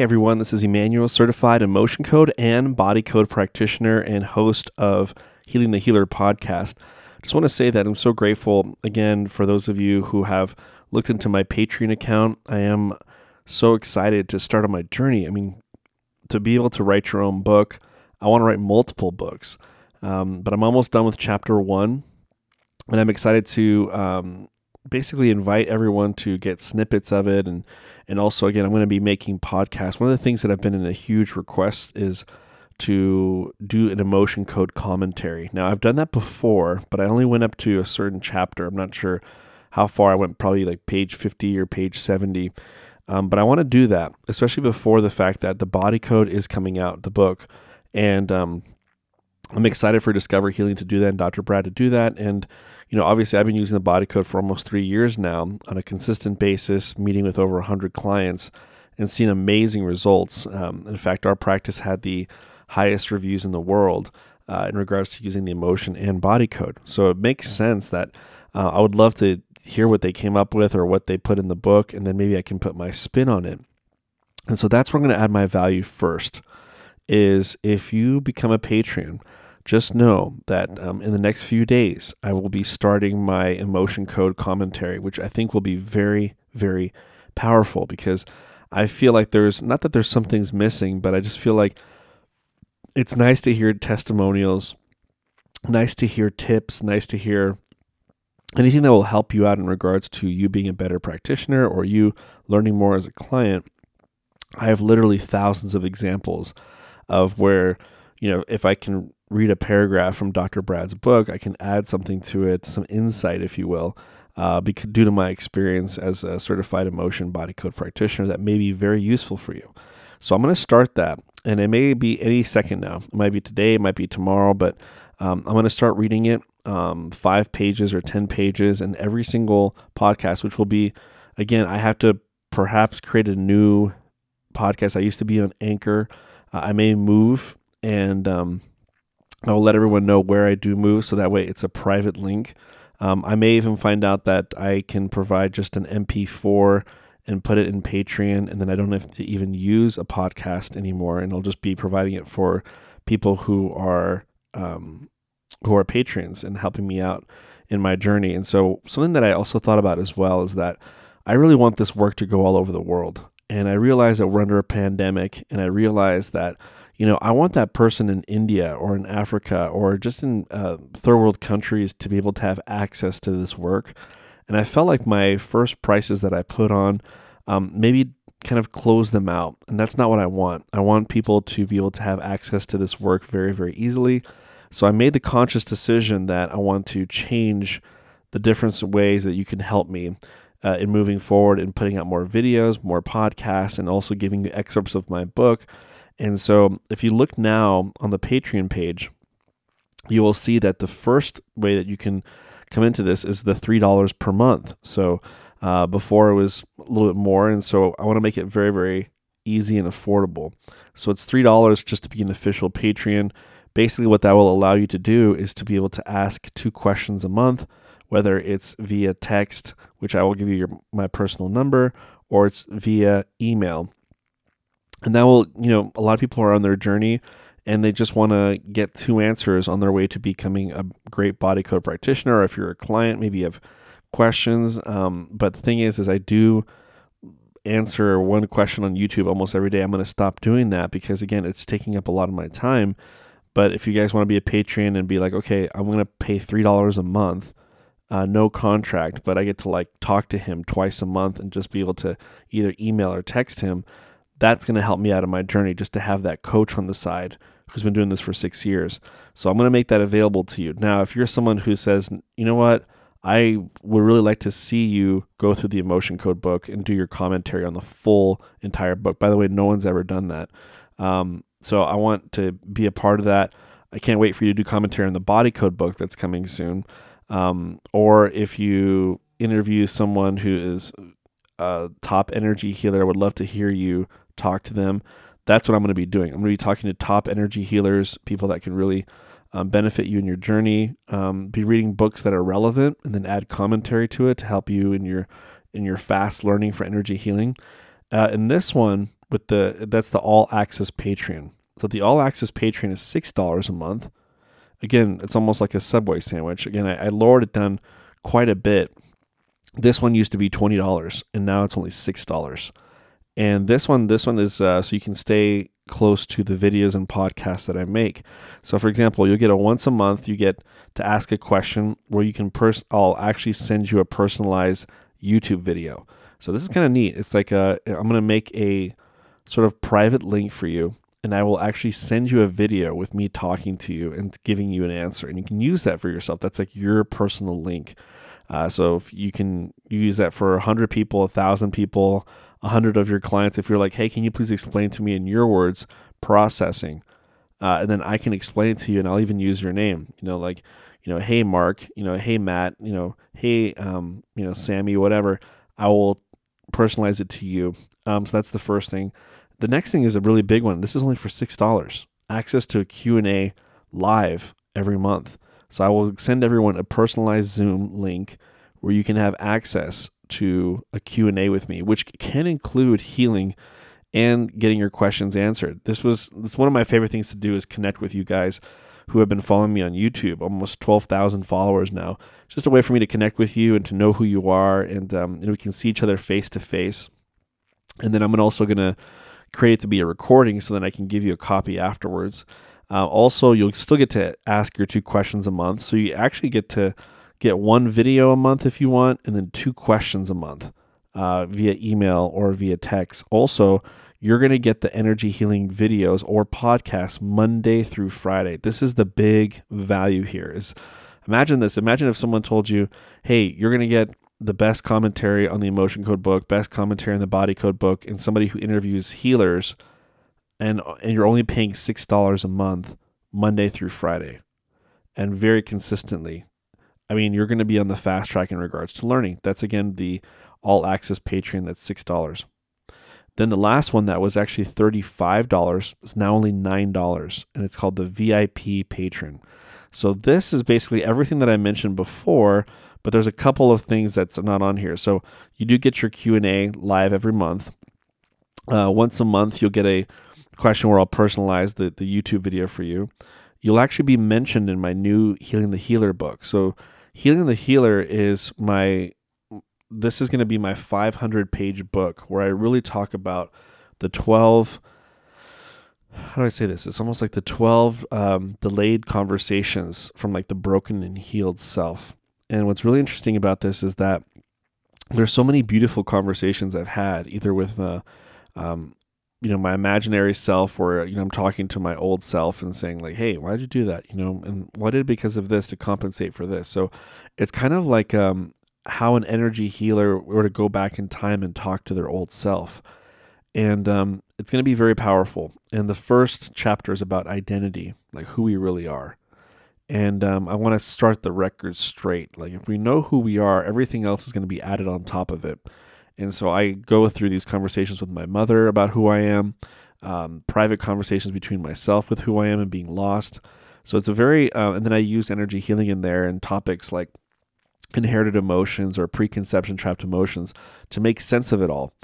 Hey everyone, this is Emmanuel, certified emotion code and body code practitioner and host of Healing the Healer podcast. Just want to say that I'm so grateful again for those of you who have looked into my Patreon account. I am so excited to start on my journey. I mean, to be able to write your own book, I want to write multiple books, um, but I'm almost done with chapter one, and I'm excited to um, basically invite everyone to get snippets of it and and also again i'm going to be making podcasts. One of the things that i've been in a huge request is to do an emotion code commentary. Now i've done that before but i only went up to a certain chapter. I'm not sure how far i went probably like page 50 or page 70 um, but i want to do that especially before the fact that the body code is coming out the book. And um, i'm excited for discover healing to do that and dr brad to do that and you know, obviously I've been using the body code for almost three years now on a consistent basis, meeting with over 100 clients and seeing amazing results. Um, in fact, our practice had the highest reviews in the world uh, in regards to using the emotion and body code. So it makes sense that uh, I would love to hear what they came up with or what they put in the book, and then maybe I can put my spin on it. And so that's where I'm going to add my value first. Is if you become a Patreon, just know that um, in the next few days, I will be starting my emotion code commentary, which I think will be very, very powerful because I feel like there's not that there's some things missing, but I just feel like it's nice to hear testimonials, nice to hear tips, nice to hear anything that will help you out in regards to you being a better practitioner or you learning more as a client. I have literally thousands of examples of where, you know, if I can read a paragraph from Dr. Brad's book, I can add something to it, some insight, if you will, uh, because, due to my experience as a certified emotion body code practitioner that may be very useful for you. So I'm going to start that, and it may be any second now. It might be today, it might be tomorrow, but um, I'm going to start reading it um, five pages or 10 pages, and every single podcast, which will be, again, I have to perhaps create a new podcast. I used to be on Anchor. Uh, I may move and um, I'll let everyone know where I do move so that way it's a private link. Um, I may even find out that I can provide just an MP4 and put it in Patreon, and then I don't have to even use a podcast anymore, and I'll just be providing it for people who are um, who are patrons and helping me out in my journey. And so, something that I also thought about as well is that I really want this work to go all over the world. And I realize that we're under a pandemic, and I realize that you know, I want that person in India or in Africa or just in uh, third world countries to be able to have access to this work. And I felt like my first prices that I put on um, maybe kind of close them out. And that's not what I want. I want people to be able to have access to this work very, very easily. So I made the conscious decision that I want to change the different ways that you can help me uh, in moving forward and putting out more videos, more podcasts, and also giving you excerpts of my book and so if you look now on the Patreon page, you will see that the first way that you can come into this is the $3 per month. So uh, before it was a little bit more. And so I want to make it very, very easy and affordable. So it's $3 just to be an official Patreon. Basically, what that will allow you to do is to be able to ask two questions a month, whether it's via text, which I will give you your, my personal number, or it's via email and that will you know a lot of people are on their journey and they just want to get two answers on their way to becoming a great body code practitioner or if you're a client maybe you have questions. Um, but the thing is is i do answer one question on youtube almost every day. I'm going to stop doing that because again it's taking up a lot of my time. But if you guys want to be a patron and be like okay i'm going to pay $3 a month uh, no contract but i get to like talk to him twice a month and just be able to either email or text him that's going to help me out of my journey just to have that coach on the side who's been doing this for six years. So I'm going to make that available to you. Now, if you're someone who says, you know what, I would really like to see you go through the emotion code book and do your commentary on the full entire book. By the way, no one's ever done that. Um, so I want to be a part of that. I can't wait for you to do commentary on the body code book that's coming soon. Um, or if you interview someone who is a top energy healer, I would love to hear you talk to them. That's what I'm going to be doing. I'm going to be talking to top energy healers, people that can really um, benefit you in your journey. Um, be reading books that are relevant, and then add commentary to it to help you in your in your fast learning for energy healing. Uh, in this one, with the that's the all access Patreon. So the all access Patreon is six dollars a month. Again, it's almost like a Subway sandwich. Again, I, I lowered it down quite a bit. This one used to be twenty dollars, and now it's only six dollars. And this one, this one is uh, so you can stay close to the videos and podcasts that I make. So, for example, you'll get a once a month. You get to ask a question where you can. Pers- I'll actually send you a personalized YouTube video. So this is kind of neat. It's like a, I'm going to make a sort of private link for you, and I will actually send you a video with me talking to you and giving you an answer, and you can use that for yourself. That's like your personal link. Uh, so if you can use that for a hundred people, a thousand people, a hundred of your clients. If you're like, hey, can you please explain to me in your words processing, uh, and then I can explain it to you, and I'll even use your name. You know, like, you know, hey Mark, you know, hey Matt, you know, hey, um, you know, Sammy, whatever. I will personalize it to you. Um, so that's the first thing. The next thing is a really big one. This is only for six dollars. Access to a Q and A live every month. So I will send everyone a personalized Zoom link where you can have access to a Q&A with me, which can include healing and getting your questions answered. This was this one of my favorite things to do is connect with you guys who have been following me on YouTube, almost 12,000 followers now. It's Just a way for me to connect with you and to know who you are, and, um, and we can see each other face to face. And then I'm also going to create it to be a recording so that I can give you a copy afterwards. Uh, also, you'll still get to ask your two questions a month. So you actually get to get one video a month if you want, and then two questions a month uh, via email or via text. Also, you're going to get the energy healing videos or podcasts Monday through Friday. This is the big value here. Is imagine this. Imagine if someone told you, "Hey, you're going to get the best commentary on the emotion code book, best commentary on the body code book, and somebody who interviews healers and and you're only paying six dollars a month Monday through Friday, and very consistently. I mean, you're going to be on the fast track in regards to learning. That's again the all access Patreon. That's six dollars. Then the last one that was actually thirty-five dollars is now only nine dollars, and it's called the VIP Patron. So this is basically everything that I mentioned before, but there's a couple of things that's not on here. So you do get your Q and A live every month. Uh, once a month, you'll get a question where I'll personalize the, the YouTube video for you. You'll actually be mentioned in my new Healing the Healer book. So, Healing the Healer is my, this is going to be my 500 page book where I really talk about the 12, how do I say this? It's almost like the 12 um, delayed conversations from like the broken and healed self. And what's really interesting about this is that there's so many beautiful conversations I've had, either with uh, um, you know my imaginary self or you know I'm talking to my old self and saying like hey why did you do that? You know and what did because of this to compensate for this? So it's kind of like um, how an energy healer were to go back in time and talk to their old self. And um, it's going to be very powerful. And the first chapter is about identity like who we really are and um, I want to start the record straight like if we know who we are everything else is going to be added on top of it and so I go through these conversations with my mother about who I am, um, private conversations between myself with who I am and being lost. So it's a very, uh, and then I use energy healing in there and topics like inherited emotions or preconception trapped emotions to make sense of it all.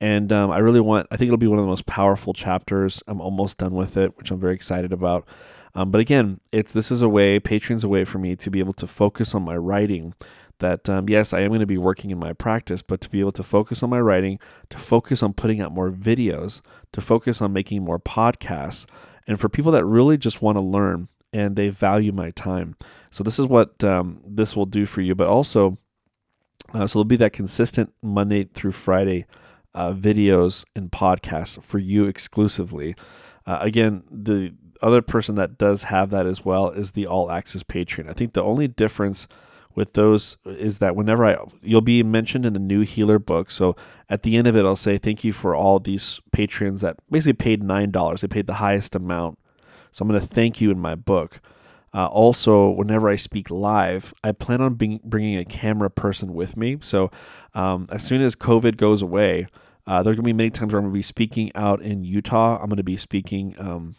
And um, I really want, I think it'll be one of the most powerful chapters. I'm almost done with it, which I'm very excited about. Um, but again, it's this is a way, Patreon's a way for me to be able to focus on my writing that um, yes, I am going to be working in my practice, but to be able to focus on my writing, to focus on putting out more videos, to focus on making more podcasts, and for people that really just want to learn and they value my time. So this is what um, this will do for you, but also, uh, so it'll be that consistent Monday through Friday uh, videos and podcasts for you exclusively. Uh, again, the other person that does have that as well is the All Access Patreon. I think the only difference with those is that whenever I you'll be mentioned in the new healer book. So at the end of it, I'll say thank you for all these patrons that basically paid nine dollars. They paid the highest amount. So I'm going to thank you in my book. Uh, also, whenever I speak live, I plan on being, bringing a camera person with me. So um, as soon as COVID goes away, uh, there are going to be many times where I'm going to be speaking out in Utah. I'm going to be speaking um,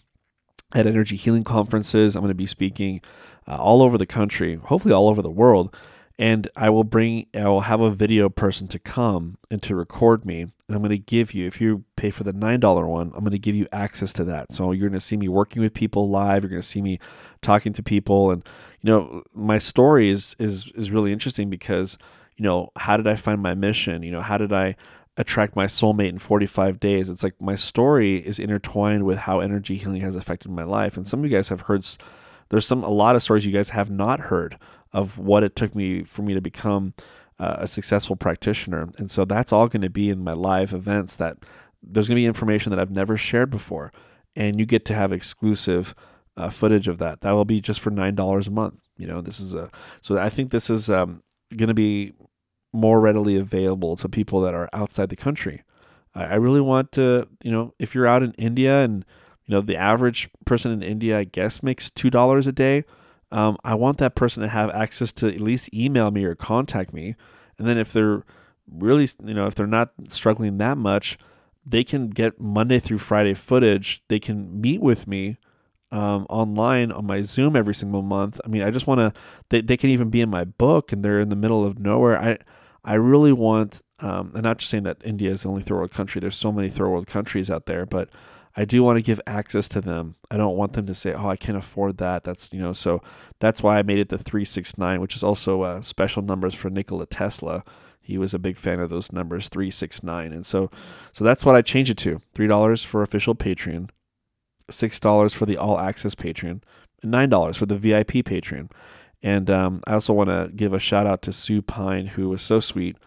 at energy healing conferences. I'm going to be speaking uh, all over the country, hopefully all over the world. and I will bring I will have a video person to come and to record me. And I'm going to give you if you pay for the $9 one I'm going to give you access to that. So you're going to see me working with people live. You're going to see me talking to people. And you know my story is is is really interesting because you know how did I find my mission? You know how did I attract my soulmate in 45 days it's like my story is intertwined with how energy healing has affected my life and some of you guys have heard there's some a lot of stories you guys have not heard of what it took me for me to become uh, a successful practitioner. And so that's all going to be in my live events that there's going to be information that I've never shared before. And you get to have exclusive uh, footage of that. That will be just for $9 a month. You know, this is a, so I think this is um, going to be more readily available to people that are outside the country. I, I really want to, you know, if you're out in India and, you know, the average person in India, I guess, makes $2 a day um, I want that person to have access to at least email me or contact me. And then if they're really, you know, if they're not struggling that much, they can get Monday through Friday footage. They can meet with me um, online on my Zoom every single month. I mean, I just want to. They, they can even be in my book, and they're in the middle of nowhere. I I really want. Um, I'm not just saying that India is the only third world country. There's so many third world countries out there, but I do want to give access to them. I don't want them to say, "Oh, I can't afford that." That's you know, so that's why I made it the three six nine, which is also uh, special numbers for Nikola Tesla. He was a big fan of those numbers three six nine, and so so that's what I changed it to: three dollars for official Patreon, six dollars for the all access Patreon, and nine dollars for the VIP Patreon. And um, I also want to give a shout out to Sue Pine, who was so sweet.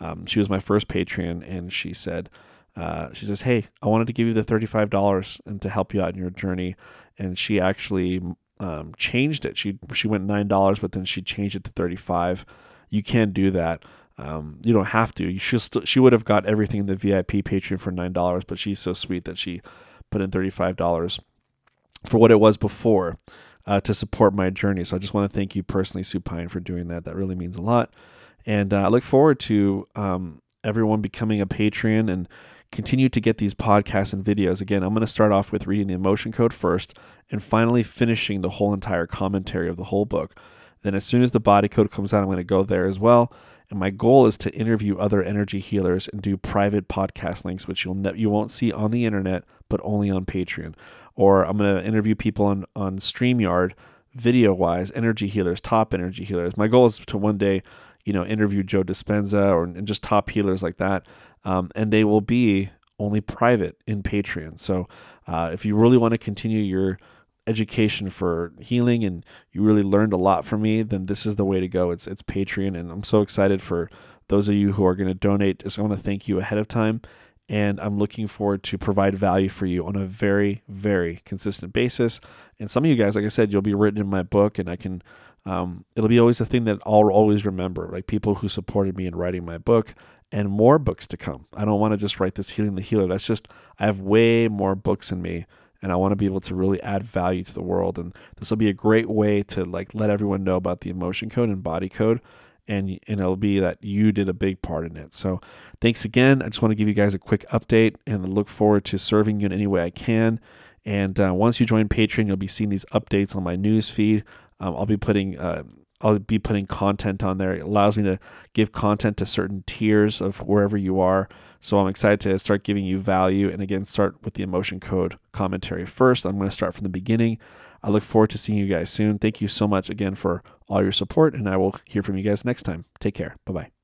Um, she was my first Patreon, and she said uh, she says, "Hey, I wanted to give you the thirty-five dollars and to help you out in your journey." And she actually um, changed it. She she went nine dollars, but then she changed it to thirty-five. You can't do that. Um, you don't have to. She st- she would have got everything in the VIP Patreon for nine dollars, but she's so sweet that she put in thirty-five dollars for what it was before uh, to support my journey. So I just want to thank you personally, Sue Pine, for doing that. That really means a lot. And uh, I look forward to um, everyone becoming a patron and continue to get these podcasts and videos. Again, I'm going to start off with reading the emotion code first and finally finishing the whole entire commentary of the whole book. Then, as soon as the body code comes out, I'm going to go there as well. And my goal is to interview other energy healers and do private podcast links, which you'll ne- you won't see on the internet, but only on Patreon. Or I'm going to interview people on on Streamyard, video wise, energy healers, top energy healers. My goal is to one day, you know, interview Joe Dispenza or and just top healers like that um, and they will be only private in Patreon. So uh, if you really want to continue your education for healing and you really learned a lot from me, then this is the way to go. It's it's Patreon, and I'm so excited for those of you who are going to donate. Just I want to thank you ahead of time, and I'm looking forward to provide value for you on a very very consistent basis. And some of you guys, like I said, you'll be written in my book, and I can. Um, it'll be always a thing that I'll always remember, like people who supported me in writing my book and more books to come. I don't want to just write this Healing the Healer. That's just, I have way more books in me and I want to be able to really add value to the world. And this will be a great way to like let everyone know about the emotion code and body code. And, and it'll be that you did a big part in it. So thanks again. I just want to give you guys a quick update and look forward to serving you in any way I can. And uh, once you join Patreon, you'll be seeing these updates on my news feed. Um, I'll be putting uh, I'll be putting content on there. It allows me to give content to certain tiers of wherever you are. So I'm excited to start giving you value and again start with the emotion code commentary first. I'm going to start from the beginning. I look forward to seeing you guys soon. Thank you so much again for all your support and I will hear from you guys next time. Take care. Bye-bye.